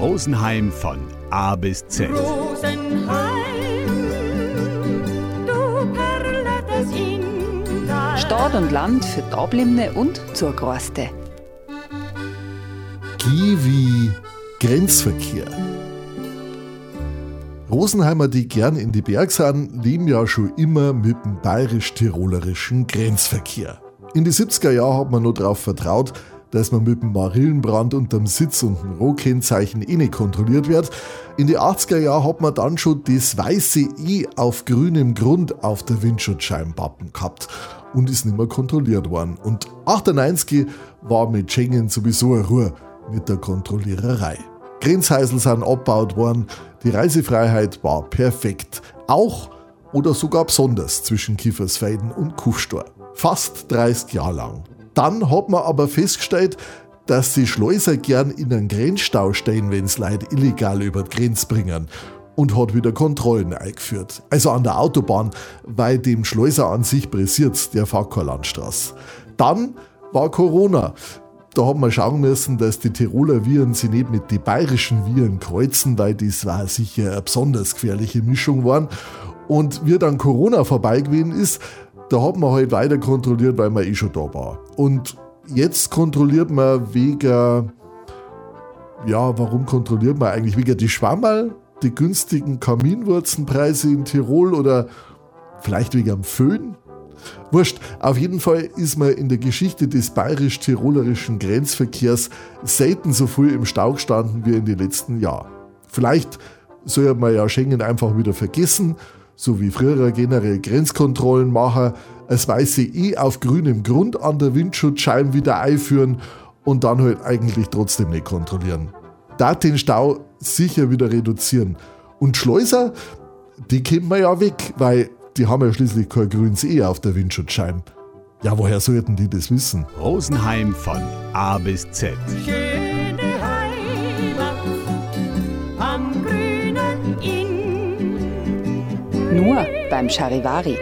Rosenheim von A bis Z. Stadt und Land für Dablimne und Zurgroste. G wie Grenzverkehr. Rosenheimer, die gern in die Berg sind, leben ja schon immer mit dem bayerisch-tirolerischen Grenzverkehr. In die 70er Jahren hat man nur darauf vertraut, dass man mit dem Marillenbrand unterm Sitz und dem Rohkennzeichen eh nicht kontrolliert wird. In die 80er Jahren hat man dann schon das weiße E auf grünem Grund auf der Windschutzscheibenpappen gehabt und ist nicht mehr kontrolliert worden. Und 98 war mit Schengen sowieso eine Ruhe mit der Kontrolliererei. Grenzhäusl sind abgebaut worden, die Reisefreiheit war perfekt. Auch oder sogar besonders zwischen Kiefersfelden und Kufstor. Fast 30 Jahre lang. Dann hat man aber festgestellt, dass die Schleuser gern in einen Grenzstau stehen, wenn es Leute illegal über die Grenze bringen und hat wieder Kontrollen eingeführt. Also an der Autobahn, weil dem Schleuser an sich pressiert, der fährt. Dann war Corona. Da hat man schauen müssen, dass die Tiroler Viren sie nicht mit den bayerischen Viren kreuzen, weil das war sicher eine besonders gefährliche Mischung waren. Und wie dann Corona vorbei gewesen ist, da hat man halt weiter kontrolliert, weil man eh schon da war. Und jetzt kontrolliert man wegen, ja, warum kontrolliert man eigentlich? Wegen die Schwammerl, die günstigen Kaminwurzenpreise in Tirol oder vielleicht wegen am Föhn? Wurscht, auf jeden Fall ist man in der Geschichte des bayerisch-tirolerischen Grenzverkehrs selten so viel im Stau gestanden wie in den letzten Jahren. Vielleicht soll man ja Schengen einfach wieder vergessen, so wie früher generell Grenzkontrollen machen, das weiße E auf grünem Grund an der Windschutzscheibe wieder einführen und dann halt eigentlich trotzdem nicht kontrollieren. Da den Stau sicher wieder reduzieren. Und Schleuser, die kennt man ja weg, weil die haben ja schließlich kein grünes E auf der Windschutzscheibe. Ja, woher sollten die das wissen? Rosenheim von A bis Z. Schöne Nur beim Charivari.